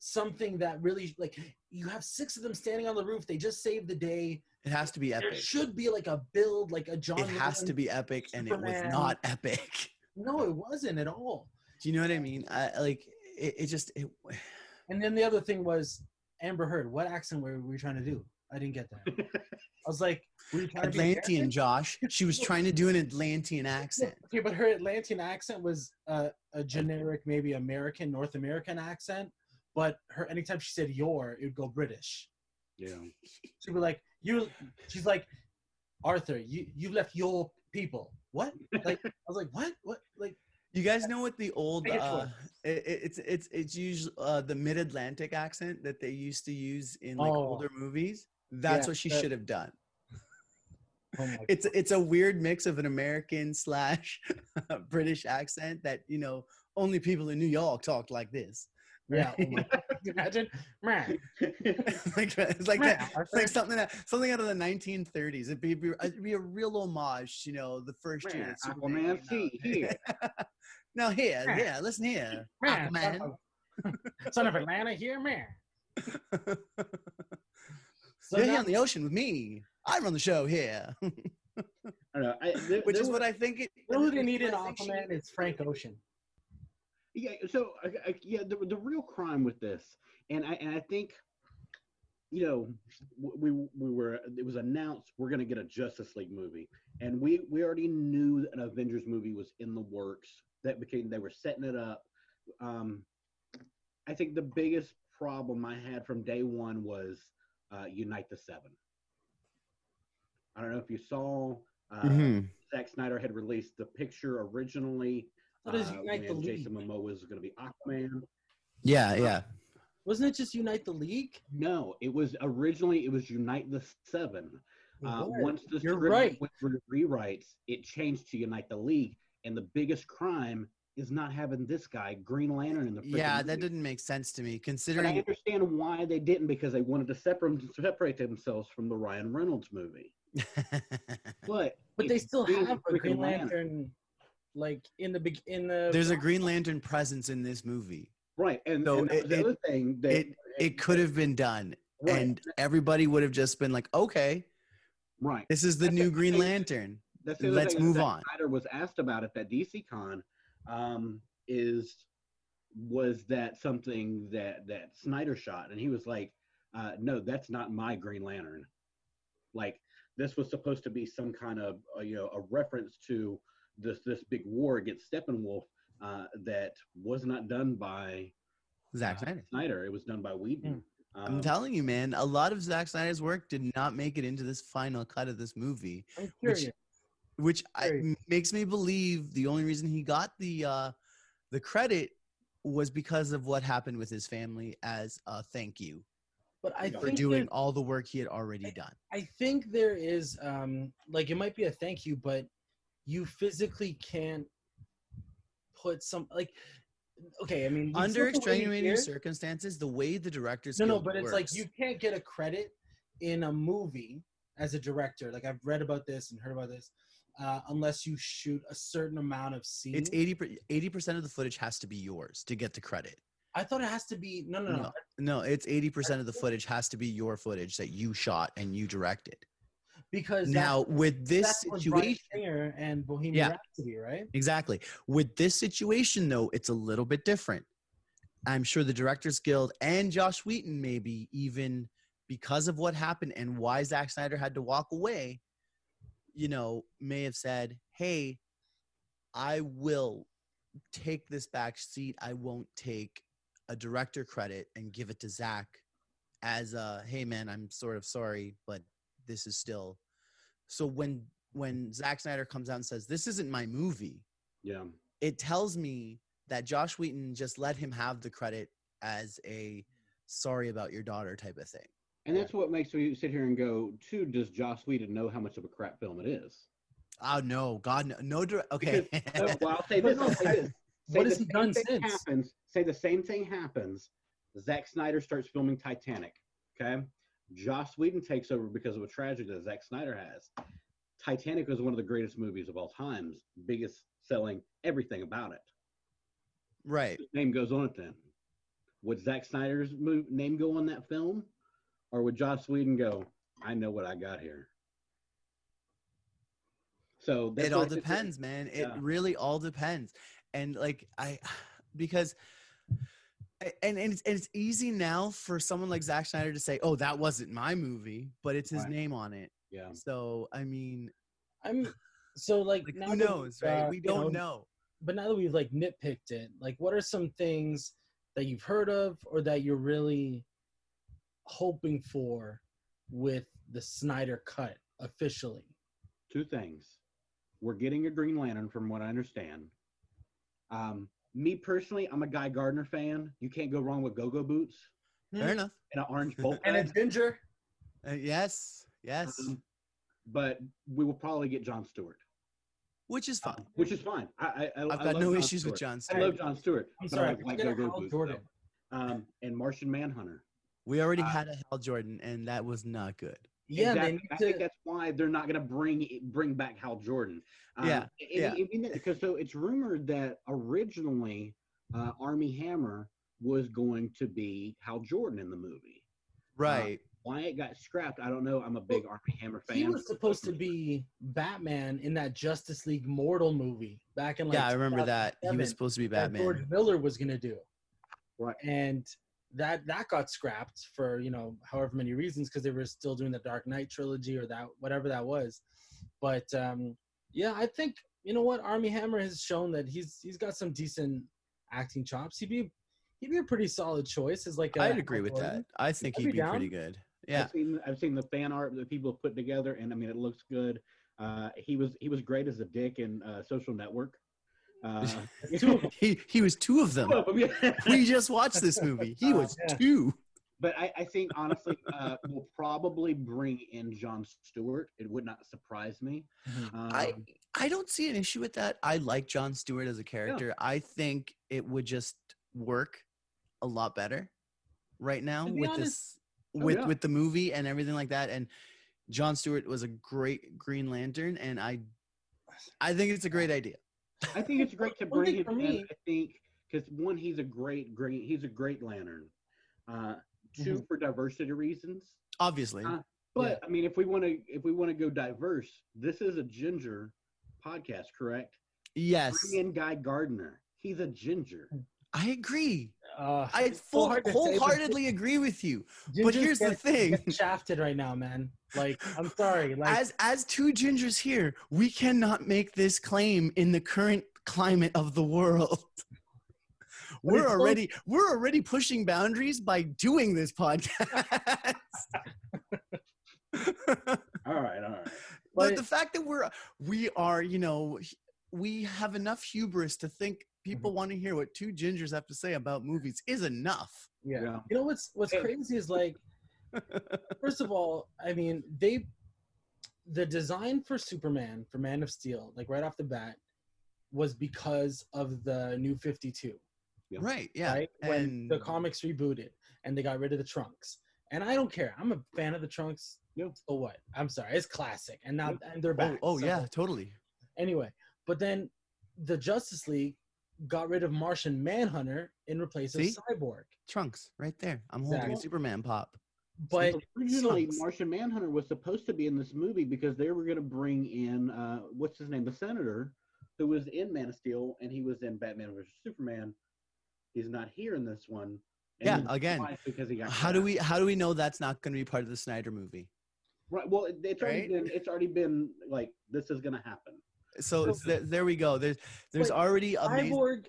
something that really like you have six of them standing on the roof. They just saved the day. It has to be There epic. should be like a build, like a John. It has to be epic, and it was not epic. No, it wasn't at all. Do you know what I mean? I like it. It just it, And then the other thing was Amber Heard. What accent were we trying to do? I didn't get that. I was like, were you trying to be Atlantean, Josh. She was trying to do an Atlantean accent. Okay, but her Atlantean accent was uh, a generic, maybe American, North American accent. But her, anytime she said "your," it would go British. yeah. She'd be like, "You," she's like, "Arthur, you you've left your people." What? Like, I was like, "What? What?" Like, You guys know what the old uh, it, it- it's it's it's usually uh, the mid Atlantic accent that they used to use in like Oh. older movies. That's Yeah, what she that- should have done. oh It's it's a weird mix of an American slash British accent that you know only people in New York talk like this. yeah. Oh you imagine, man. like it's like that, Arthur. like something that something out of the 1930s. It'd be, it'd be a real homage, you know, the first year. Man, that Superman Aquaman, came see here. now here, yeah, listen here, Man, Aquaman. son of, son of Atlanta here, man. So You're now- here on the ocean with me. I run the show here, I don't know. I, there, which there is was- what I think. It, you know who they need in I think she- Aquaman? It's Frank Ocean. Yeah. So I, I, yeah, the the real crime with this, and I and I think, you know, we we were it was announced we're going to get a Justice League movie, and we we already knew an Avengers movie was in the works. That became they were setting it up. Um, I think the biggest problem I had from day one was uh, Unite the Seven. I don't know if you saw. Uh, Mhm. Zack Snyder had released the picture originally. What is uh, Unite the League? Jason Momoa was going to be Aquaman. Yeah, yeah. Wasn't it just Unite the League? No, it was originally it was Unite the Seven. Uh, once the You're script right. went through rewrites, it changed to Unite the League, and the biggest crime is not having this guy Green Lantern in the. freaking Yeah, that movie. didn't make sense to me, But I understand why they didn't because they wanted to separate separate themselves from the Ryan Reynolds movie. But But they still have a Green Lantern, like in the big in the. There's a Green Lantern presence in this movie. right, and, So and it- was the it- other thing that It it could have been done, right, and everybody would have just been like, "Okay, right. this is the That's new Green thing. Lantern." That's the other Let's thing move that on. Snyder was asked about it at DC Con. Um, is was that something that that Snyder shot? And he was like, uh, "No, that's not my Green Lantern. Like this was supposed to be some kind of uh, you know a reference to this this big war against Steppenwolf uh, that was not done by Zack uh, Snyder. Snyder. It was done by Whedon. I'm Um, telling you, man, a lot of Zack Snyder's work did not make it into this final cut of this movie, I'm curious. which I, makes me believe the only reason he got the uh, the credit was because of what happened with his family as a thank you But I for for think doing there- all the work he had already done. I think there is um like it might be a thank you, but you physically can't put some like okay, I mean, Under took away extenuating here- circumstances, the way the directors No, no, Guild but it's like you can't get a credit in a movie as a director. Like I've read about this and heard about this, uh, unless you shoot a certain amount of scenes. it's 80 percent of the footage has to be yours to get the credit. I thought it has to be no, no, no. No, no, it's eighty percent of the footage has to be your footage that you shot and you directed. Because Now, with this that's what Bryan situation, and Bohemian Yeah. Rhapsody, right? exactly. With this situation, though, it's a little bit different. I'm sure the Directors Guild and Josh Whedon, maybe even because of what happened and why Zack Snyder had to walk away, you know, may have said, "Hey, I will take this back seat. I won't take a director credit and give it to Zach as a hey man, I'm sort of sorry, but this is still so when when Zack Snyder comes out and says, This isn't my movie, Yeah. it tells me that Josh Whedon just let him have the credit as a sorry about your daughter type of thing. And that's what makes me sit here and go, too, does Joss Whedon know how much of a crap film it is? Oh no, God no, no dir- okay. No, well, I'll say this. I'll say this. what has the he same done thing since? Happens, say the same thing happens. Zack Snyder starts filming Titanic. Okay. Joss Whedon takes over because of a tragedy that Zack Snyder has. Titanic was one of the greatest movies of all times, biggest selling everything about it. right. His name goes on it then. Would Zack Snyder's mo- name go on that film? Or would Joss Whedon go, I know what I got here? So that's it all I think- depends, man. It Yeah. really all depends. And like I because and, and it's, and it's easy now for someone like Zack Snyder to say, "Oh, that wasn't my movie," but it's his Right. name on it. Yeah. So I mean, I'm so like, like, who knows, we've, right? uh, we don't know. But now that we've like nitpicked it, like, what are some things that you've heard of or that you're really hoping for with the Snyder cut officially? two things. We're getting a Green Lantern, from what I understand. Um, me personally, I'm a Guy Gardner fan. You can't go wrong with go-go boots Fair enough. and an orange bolt And a ginger. Uh, yes, yes, Um, but we will probably get John Stewart, which is uh, fine. which is fine. I, I, I, I've got love no Jon issues with John Stewart. John I Stewart. love John Stewart. I'm but I sorry, like- like go-go boots, Jordan. though. Um, and Martian Manhunter. We already uh, had a Hal Jordan, and that was not good. Yeah, Exactly. they I think that's why they're not going to bring bring back Hal Jordan. Um, Yeah, yeah. Because so it's rumored that originally uh, Armie Hammer was going to be Hal Jordan in the movie. Right. Why it got scrapped, I don't know. I'm a big Armie Hammer fan. he was supposed to be Batman in that Justice League Mortal movie back in like yeah, I remember that. He was supposed to be Batman. George Miller was gonna do. Right. And that that got scrapped for you know however many reasons because they were still doing the Dark Knight trilogy or that whatever that was. But um, yeah, I think you know what Armie Hammer has shown that he's he's got some decent acting chops. He'd be he'd be a pretty solid choice as like a I'd agree Hal with that. I think I'd he'd be be pretty good. Yeah. I've seen I've seen the fan art that people have put together, and I mean it looks good. Uh, he was he was great as a dick in uh, Social Network. Uh, Two of them. he he was two of them. Two of them, yeah. we just watched this movie. He was Yeah. two. But I, I think honestly, uh, we'll probably bring in John Stewart. It would not surprise me. Mhm. Um, I I don't see an issue with that. I like John Stewart as a character. I think it would just work a lot better right now with honest- this Oh, with yeah. with the movie and everything like that. And John Stewart was a great Green Lantern, and I I think it's a great idea. I think it's great to bring him in. I think because one, he's a great green. He's a great lantern. Uh, 2 Mhm. for diversity reasons. Obviously, Uh, But I mean, if we want to, if we want to go diverse, this is a ginger podcast, correct? yes, Bring in Guy Gardner. He's a ginger. I agree. Uh, I it's so full, say, wholeheartedly agree with you. Ginger's here's the thing. shafted right now, man. Like, I'm sorry. Like, as as two gingers here, we cannot make this claim in the current climate of the world. We're it's so- already we're already pushing boundaries by doing this podcast. All right, all right. but But- the fact that we're we are, you know, we have enough hubris to think Mm-hmm. people want to hear what two gingers have to say about movies is enough. yeah. Yeah. You know what's what's crazy is like, first of all, I mean they, the design for Superman for Man of Steel, like right off the bat, was because of the New Fifty Two. Yeah. Right. Yeah. right? When And the comics rebooted and they got rid of the trunks. And I don't care. I'm a fan of the trunks. Yeah. So what? I'm sorry. It's classic. And now Yeah. and they're oh, back. oh so- yeah, totally. Anyway, but then the Justice League got rid of Martian Manhunter in replace See? of Cyborg. Trunks right there. I'm holding a Superman pop. But originally, sucks. Martian Manhunter was supposed to be in this movie because they were going to bring in uh, what's his name, the senator, who was in Man of Steel, and he was in Batman vs Superman. He's not here in this one. And Yeah, again, because he got How do we how do we know that's not going to be part of the Snyder movie? Right. Well, it- it's already Right? been. It's already been like this is going to happen. So So- it's there, there we go. There's there's But already amazing. Cyborg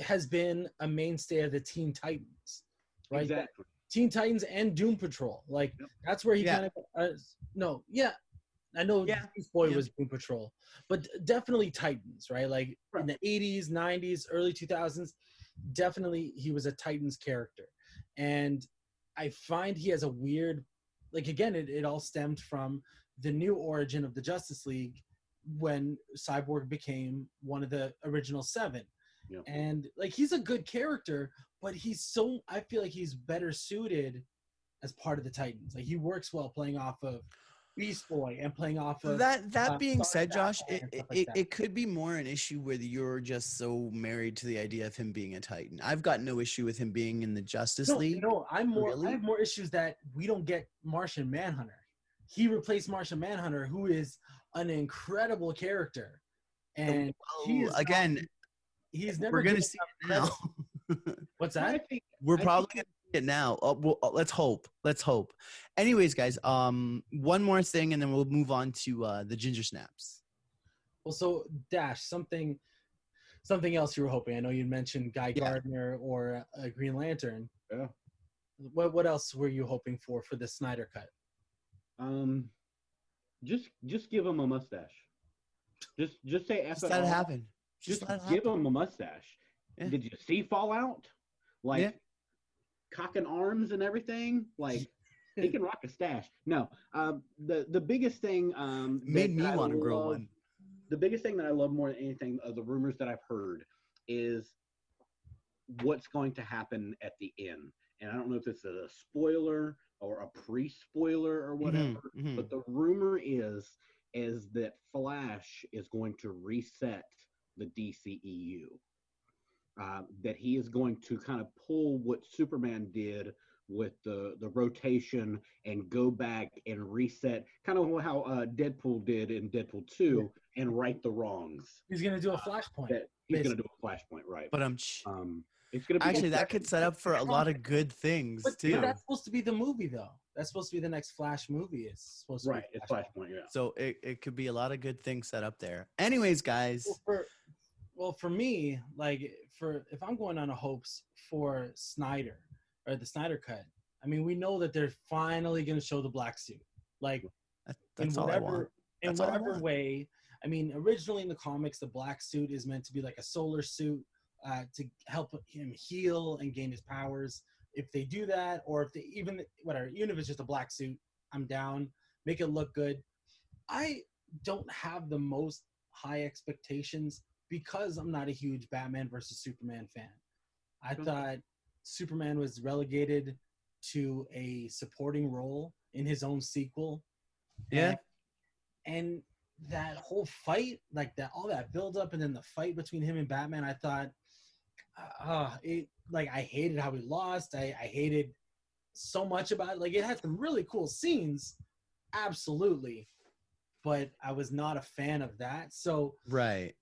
has been a mainstay of the Teen Titans, right? Exactly. Teen Titans and Doom Patrol. Like Yep. that's where he Yeah. kind of uh, no, yeah. I know Yeah. Beast Boy Yeah. was Doom Patrol, but definitely Titans, right? Like in the 80s, 90s, early 2000s, definitely he was a Titans character. And I find he has a weird like again it, it all stemmed from the new origin of the Justice League when Cyborg became one of the original 7 Yeah. and like he's a good character but he's so i feel like he's better suited as part of the titans like he works well playing off of beast boy and playing off of That that uh, being Star said, Josh, it, it, like it, it could be more an issue where you're just so married to the idea of him being a Titan. I've got no issue with him being in the Justice no, League. no i'm more Really? i have more issues that we don't get martian manhunter he replaced martian manhunter who is an incredible character and he Well, is not- again, he's never we're gonna see it now. what's that think we're I think probably gonna see it now. Oh, well, uh, let's hope. Let's hope. Anyways, guys, um, one more thing, and then we'll move on to uh, the ginger snaps. Well, so Dash, something, something else you were hoping. I know you mentioned Guy Yeah. Gardner or uh, Green Lantern. Yeah. What What else were you hoping for for the Snyder cut? Um, just just give him a mustache. Just just say F Just it let it happen. Just, Just it give happen. him a mustache. Yeah. Did you see Fallout? Like Yeah. cock and arms and everything. Like he can rock a stash. No, um, the the biggest thing um, made me want to grow one. The biggest thing that I love more than anything of the rumors that I've heard is what's going to happen at the end. And I don't know if this is a spoiler or a pre-spoiler or whatever. Mhm, mhm. But the rumor is is that Flash is going to reset the DCEU. Uh, that he is going to kind of pull what Superman did with the the rotation and go back and reset, kind of how uh, Deadpool did in Deadpool two, and right the wrongs. He's gonna do a flashpoint. That he's going to do a flashpoint, right? But I'm um, it's going to be actually that could set up for a lot of good things But, too. but that's supposed to be the movie, though. That's supposed to be the next Flash movie. It's supposed to right. be It's flashpoint, yeah. So it, it could be a lot of good things set up there. Anyways, guys, Well, for, well, for me, like for if I'm going on a hopes for Snyder or the Snyder cut, I mean, we know that they're finally going to show the black suit, like that, that's in all I whatever want. in That's all I whatever want. way. I mean, originally in the comics, the black suit is meant to be like a solar suit uh, to help him heal and gain his powers. If they do that, or if they even whatever, even if it's just a black suit, I'm down. Make it look good. I don't have the most high expectations because I'm not a huge Batman versus Superman fan. I Okay. thought Superman was relegated to a supporting role in his own sequel. Yeah. And, and that whole fight, like that, all that build up, and then the fight between him and Batman, I thought, uh, it like I hated how he lost. I, I hated so much about it. Like it had some really cool scenes, absolutely, but I was not a fan of that. So Right.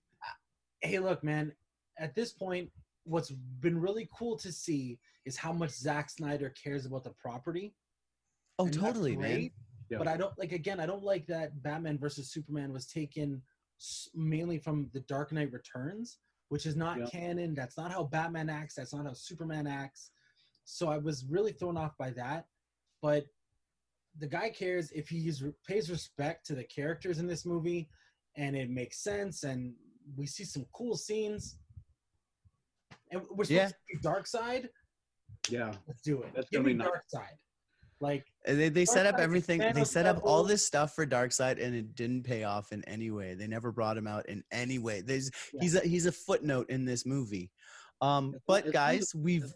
hey, look, man, at this point, what's been really cool to see is how much Zack Snyder cares about the property. Oh, and that's totally, man. great, Yeah. But I don't like again. I don't like that Batman versus Superman was taken mainly from the Dark Knight Returns, which is not Yeah. canon. That's not how Batman acts. That's not how Superman acts. So I was really thrown off by that. But the guy cares if he pays respect to the characters in this movie, and it makes sense, and we see some cool scenes. And we're supposed Yeah. to see Darkseid. Yeah. Let's do it. That's Give me be nice. Darkseid. Like And They, they set up everything. They set up all this stuff for Darkseid, and it didn't pay off in any way. They never brought him out in any way. There's Yeah. he's a he's a footnote in this movie. Um, As but long- guys, as- we've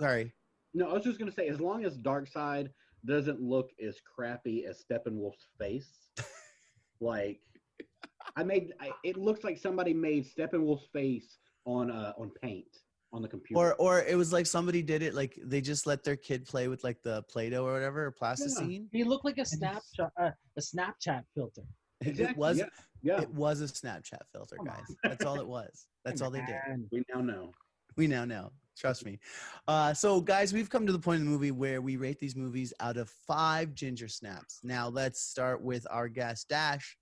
sorry. No, I was just gonna say, as long as Darkseid doesn't look as crappy as Steppenwolf's face, like I made, I, it looks like somebody made Steppenwolf's face on uh on paint on the computer. Or or it was like somebody did it like they just let their kid play with like the Play-Doh or whatever or plasticine. He looked like a Snapchat, uh, a Snapchat filter. It was yeah, yeah. it was a Snapchat filter, Come guys. That's all it was. That's all they did. We now know. We now know. Trust me. Uh, so, guys, we've come to the point in the movie where we rate these movies out of five ginger snaps. Now, let's start with our guest, Dash.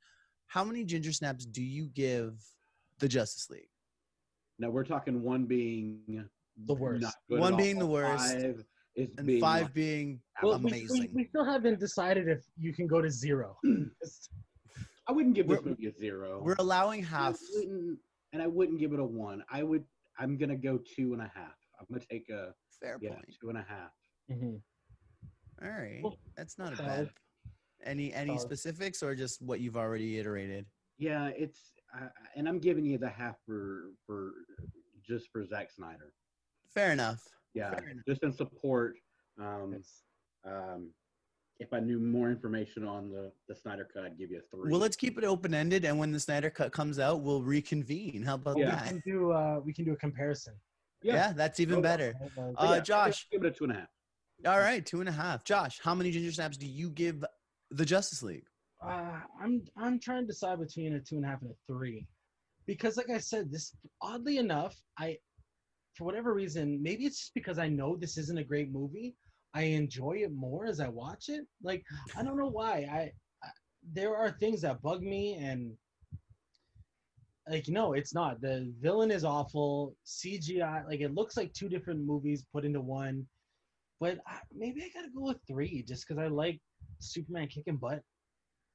How many ginger snaps do you give the Justice League? Now we're talking one being The worst. not good One being the worst, five is And being five like- being Well, we- amazing. We, we still haven't decided if you can go to zero. I wouldn't give this We're- movie a zero. We're allowing half. wouldn't, and I wouldn't give it a one. I would. I'm gonna go two and a half. I'm gonna take a Fair yeah point. two and a half. Mhm. All right. Well, That's not a bad. Any any Solid. specifics or just what you've already iterated? Yeah, it's uh, and I'm giving you the half for for just for Zack Snyder. Fair enough. Yeah, Fair enough. just in support. Um, It's- um, if I knew more information on the the Snyder cut, I'd give you a three. Well, let's keep it open ended, and when the Snyder Cut comes out, we'll reconvene. How about we Yeah. that? can do uh, we can do a comparison. Yeah, Yeah. that's even Oh, better. Uh, But Uh, yeah, Josh, give it a two and a half. all right, two and a half. Josh, how many ginger snaps do you give the Justice League? Uh, I'm I'm trying to decide between a two and a half and a three, because like I said, this oddly enough, I for whatever reason, maybe it's just because I know this isn't a great movie, I enjoy it more as I watch it. Like I don't know why. I, I there are things that bug me and like no, it's not. The villain is awful. CGI, like it looks like two different movies put into one. But I, maybe I gotta go with three, just because I like Superman kicking butt.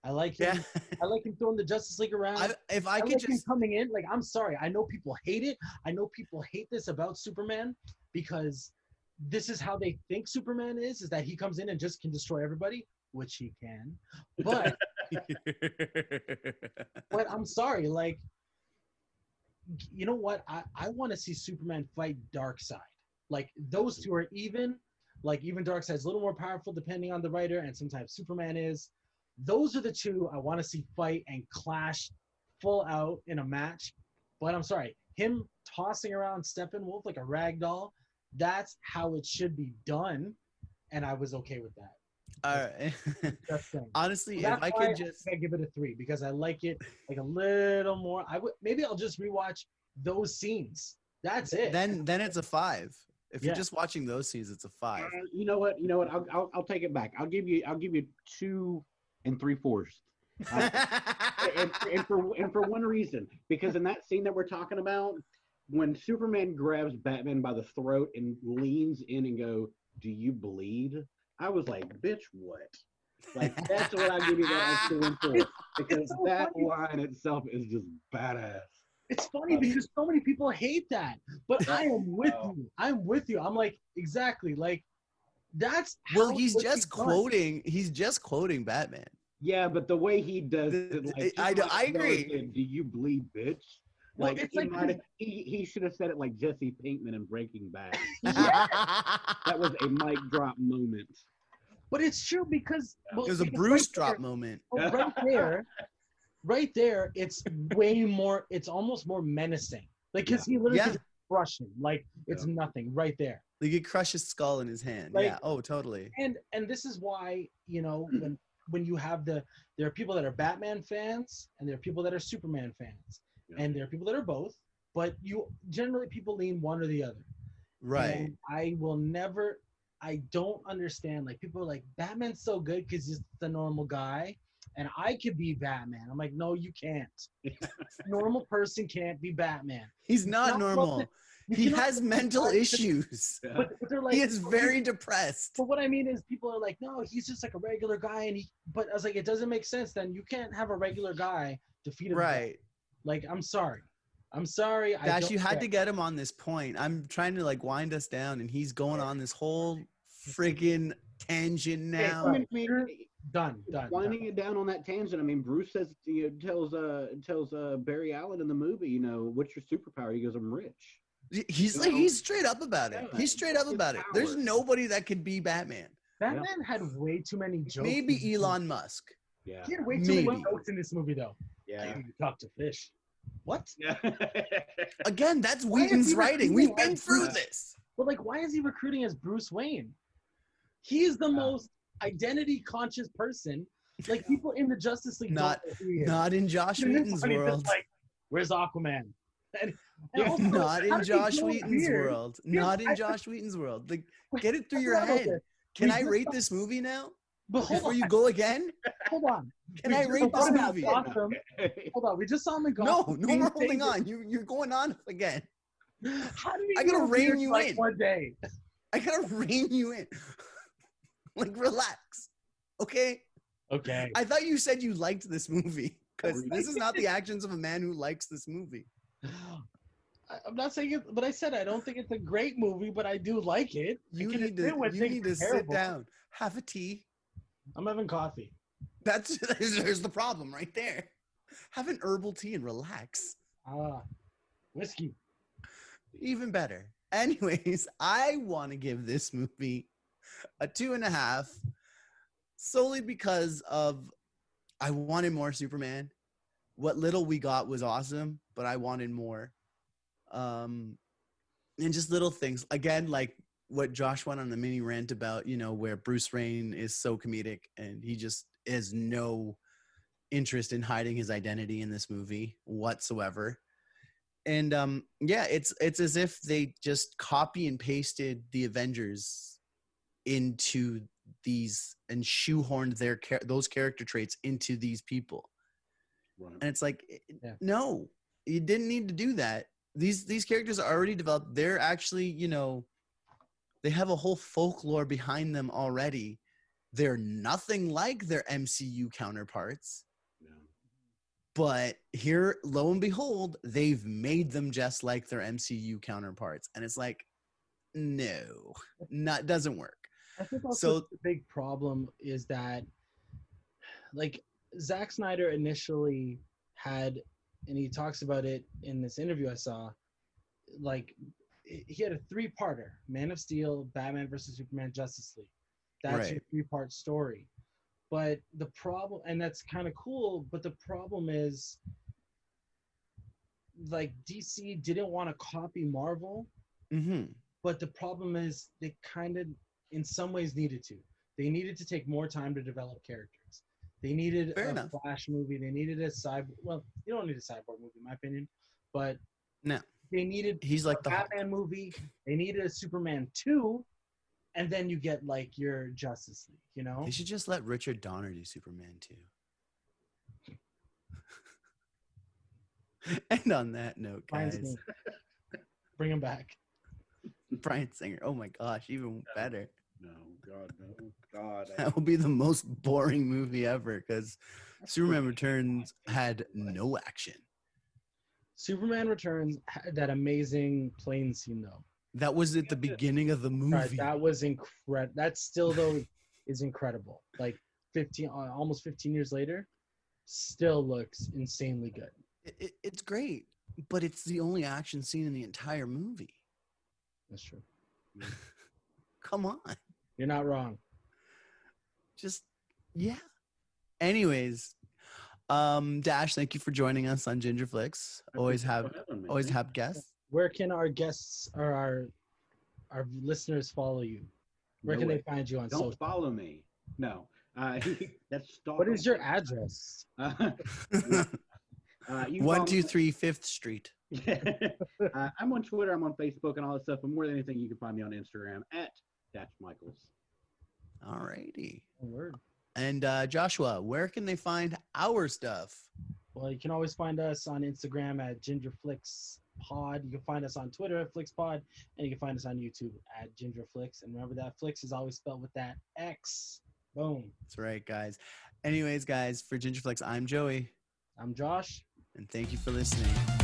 I like him. Yeah, I like him throwing the Justice League around. I, if I I could like him just coming in. Like, I'm sorry. I know people hate it. I know people hate this about Superman because this is how they think Superman is: is that he comes in and just can destroy everybody, which he can. But but I'm sorry. Like, you know what? I I want to see Superman fight Darkseid. Like those two are even. Like even Darkseid's a little more powerful depending on the writer, and sometimes Superman is. Those are the two I want to see fight and clash full out in a match. But I'm sorry, him tossing around Steppenwolf like a rag doll, that's how it should be done. And I was okay with that. all right. Honestly, if I could just I give it a three because I like it like a little more. I would maybe I'll just rewatch those scenes. That's it. then then it's a five. If Yeah. you're just watching those scenes, it's a five. Uh, you know what? You know what? I'll, I'll I'll take it back. I'll give you I'll give you two and three fourths. Uh, and, and for and for one reason, because in that scene that we're talking about, when Superman grabs Batman by the throat and leans in and go, "Do you bleed?" I was like, "Bitch, what?" Like that's what I give you that one for, because so that funny. line itself is just badass. it's funny because so many people hate that, but I am with Oh. you. I'm with you. I'm like exactly like that's well, he's just should be done. quoting. He's just quoting Batman. Yeah, but the way he does it, like, I- just I like Noah agree. said, Do you bleed, bitch? Well, Like, it's he, like- might have- he, he should have said it like Jesse Pinkman in Breaking Bad. That was a mic drop moment. But it's true because well, was a because Bruce right drop there- moment. well, right there, right there, it's way more. It's almost more menacing. Like because he literally Yeah. can just crush him. Like it's nothing right there. Like he crushed his skull in his hand. Like- yeah. Oh, totally. And and this is why you know mm. when when you have the there are people that are Batman fans and there are people that are Superman fans Yeah. and there are people that are both. But you generally people lean one or the other. Right. And I will never. I don't understand. Like people are like Batman's so good because he's the normal guy, and I could be Batman. I'm like, no, you can't. normal person can't be Batman. He's not not normal. He cannot- has mental issues. But, but they're like, He is very depressed. But what I mean is, people are like, no, he's just like a regular guy, and he. But I was like, it doesn't make sense. Then you can't have a regular guy defeat a Right. Like, I'm sorry, I'm sorry. I Dash, don't you had care. to get him on this point. I'm trying to like wind us down, and he's going on this whole friggin' tangent now. I I mean, done, done. winding done. it down on that tangent. I mean, Bruce says, you know, tells uh tells uh Barry Allen in the movie, you know, what's your superpower? He goes, I'm rich. He's like he's straight up about it. He's straight up about it. There's nobody that could be Batman. Batman had way too many jokes. Maybe Elon Musk. Yeah. He had way too many Maybe. jokes in this movie, though. Yeah. You talk to fish. What? Yeah. Again, that's Why Whedon's writing. We've been through this. But like, why is he recruiting as Bruce Wayne? He's the Yeah. most identity conscious person. Like people in the Justice League. Not- don't know who he is. Not in Josh And Whedon's one, he's just world. Like, where's Aquaman? And, and also, Not in Josh Whedon's beard? world. Here's- Not in I- Josh Whedon's world. Like, get it through your that's what I head. said. Can We I rate this movie now? But hold Before on, you go again? hold on. Can We I rate this movie? Gotham. Hold on, we just saw him in No, Gotham. no being more holding on. You, you're going on again. How did he I gotta grow rein you in. one day? I gotta rein you in. like, relax. Okay? Okay. I thought you said you liked this movie because this is not the actions of a man who likes this movie. I'm not saying it, but I said I don't think it's a great movie, but I do like it. You need to, you need to sit down, have a tea. I'm having coffee. That's there's the problem right there. Have an herbal tea and relax. Ah, whiskey. Even better. Anyways, I want to give this movie a two and a half solely because of I wanted more Superman. What little we got was awesome, but I wanted more. Um, and just little things. Again, like what Josh went on the mini rant about, you know, where Bruce Wayne is so comedic and he just has no interest in hiding his identity in this movie whatsoever and um yeah it's it's as if they just copy and pasted the avengers into these and shoehorned their char- those character traits into these people Right. and it's like eh, Yeah. no you didn't need to do that these these characters are already developed they're actually you know they have a whole folklore behind them already they're nothing like their mcu counterparts Yeah. but here lo and behold they've made them just like their mcu counterparts and it's like no not doesn't work I think also So- the big problem is that, like, Zack Snyder initially had, and he talks about it in this interview I saw, like, he had a three-parter: Man of Steel, Batman versus Superman, Justice League. That's your three-part story. But the problem, and that's kind of cool. But the problem is, like, DC didn't want to copy Marvel hmm but the problem is they kind of in some ways needed to they needed to take more time to develop characters they needed Fair a enough. flash movie. They needed a cyber well you don't need a cyborg movie in my opinion but No. they needed he's like a the Hulk. batman movie. They needed a superman 2 and then you get like your justice league you know? They should just let richard donner do superman two. and on that note guys. Bring him back. Bryan singer. Oh my gosh even better. No, God, no, God. I- that will be the most boring movie ever because superman returns had no action superman returns had that amazing plane scene though that was at the beginning of the Right, movie that was incredible. That still though is incredible. Like 15, uh, almost 15 years later, still looks insanely good. It- it- it's great but it's the only action scene in the entire movie That's true. come on You're not wrong. Just yeah anyways um dash thank you for joining us on ginger flicks always have me. always Thank have guests Where can our guests or our our listeners follow you? Where No can way. they find you on social? Don't social? follow me. No. Uh, that's stalking. What is your address? Uh, uh, you can one two me- three fifth street uh, I'm on Twitter. I'm on Facebook and all that stuff. But more than anything, you can find me on Instagram at Dash Michaels. All righty Oh, word. and uh joshua where can they find our stuff Well, you can always find us on Instagram at GingerFlixPod. You can find us on Twitter at FlixPod, and you can find us on YouTube at GingerFlix. And remember that Flix is always spelled with that X. Boom. that's right guys anyways guys for GingerFlix, i'm joey I'm Josh. and thank you for listening